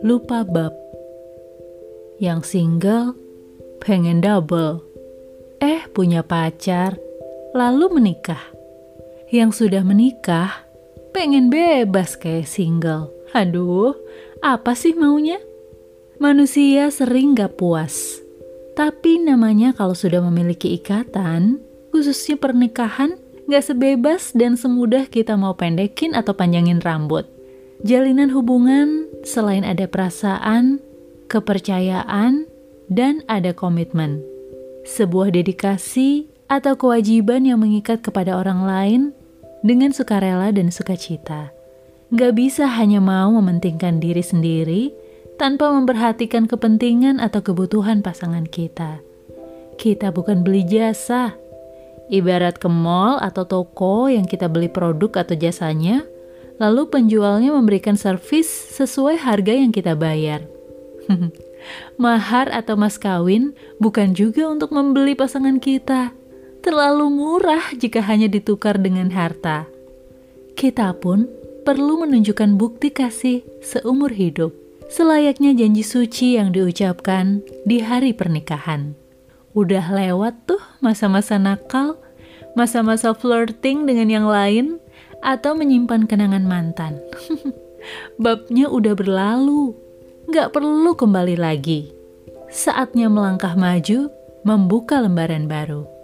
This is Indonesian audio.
Lupa bab. Yang single pengen double. Eh, punya pacar, lalu menikah. Yang sudah menikah, pengen bebas kayak single. Aduh, apa sih maunya? Manusia sering gak puas. Tapi namanya kalau sudah memiliki ikatan, khususnya pernikahan, gak sebebas dan semudah kita mau pendekin atau panjangin rambut. Jalinan hubungan selain ada perasaan, kepercayaan, dan ada komitmen. Sebuah dedikasi atau kewajiban yang mengikat kepada orang lain dengan sukarela dan sukacita. Gak bisa hanya mau mementingkan diri sendiri tanpa memperhatikan kepentingan atau kebutuhan pasangan kita. Kita bukan beli jasa. Ibarat ke mall atau toko yang kita beli produk atau jasanya, lalu penjualnya memberikan servis sesuai harga yang kita bayar. Mahar atau mas kawin bukan juga untuk membeli pasangan kita. Terlalu murah jika hanya ditukar dengan harta. Kita pun perlu menunjukkan bukti kasih seumur hidup selayaknya janji suci yang diucapkan di hari pernikahan. Udah lewat tuh masa-masa nakal, masa-masa flirting dengan yang lain, atau menyimpan kenangan mantan. Babnya udah berlalu, gak perlu kembali lagi. Saatnya melangkah maju, membuka lembaran baru.